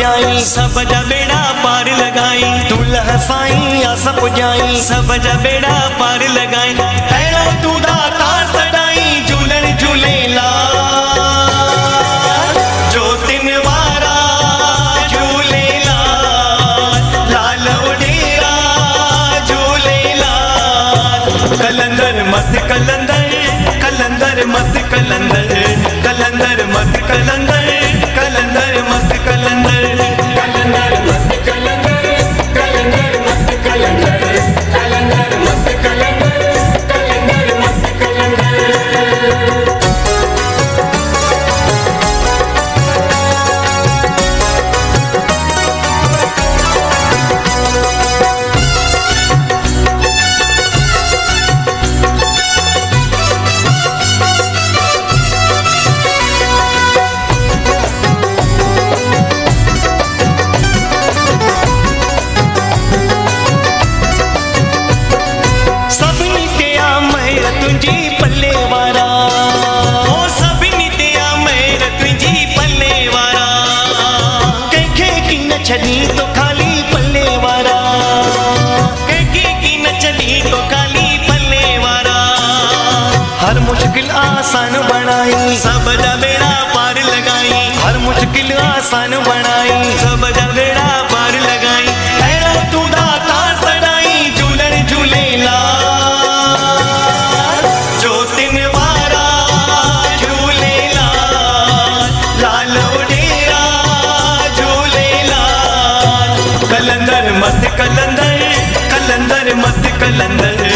साईं सब जा बेड़ा पार लगाई। दुल्ह साईं आस पुॼाई सब जा बेड़ा पार लगाई। तूं वारा लाल उडेरा झूलेलाल कलंदर मत कलंदर कलंदर मत कलंदर कलंदर मत कलंदर। आसान बणाई सब बेड़ा पार लगाई। अहिड़ो तूं दाता सदाई झूलण झूलेलाल ज्योतिन वारा झूलेलाल लाल उडेरा झूलेलाल कलंदर मत कलंदर कलंदर मस्त कलंदर।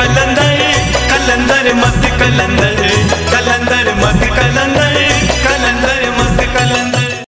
कलंदर कलंदर मस्त कलंदर।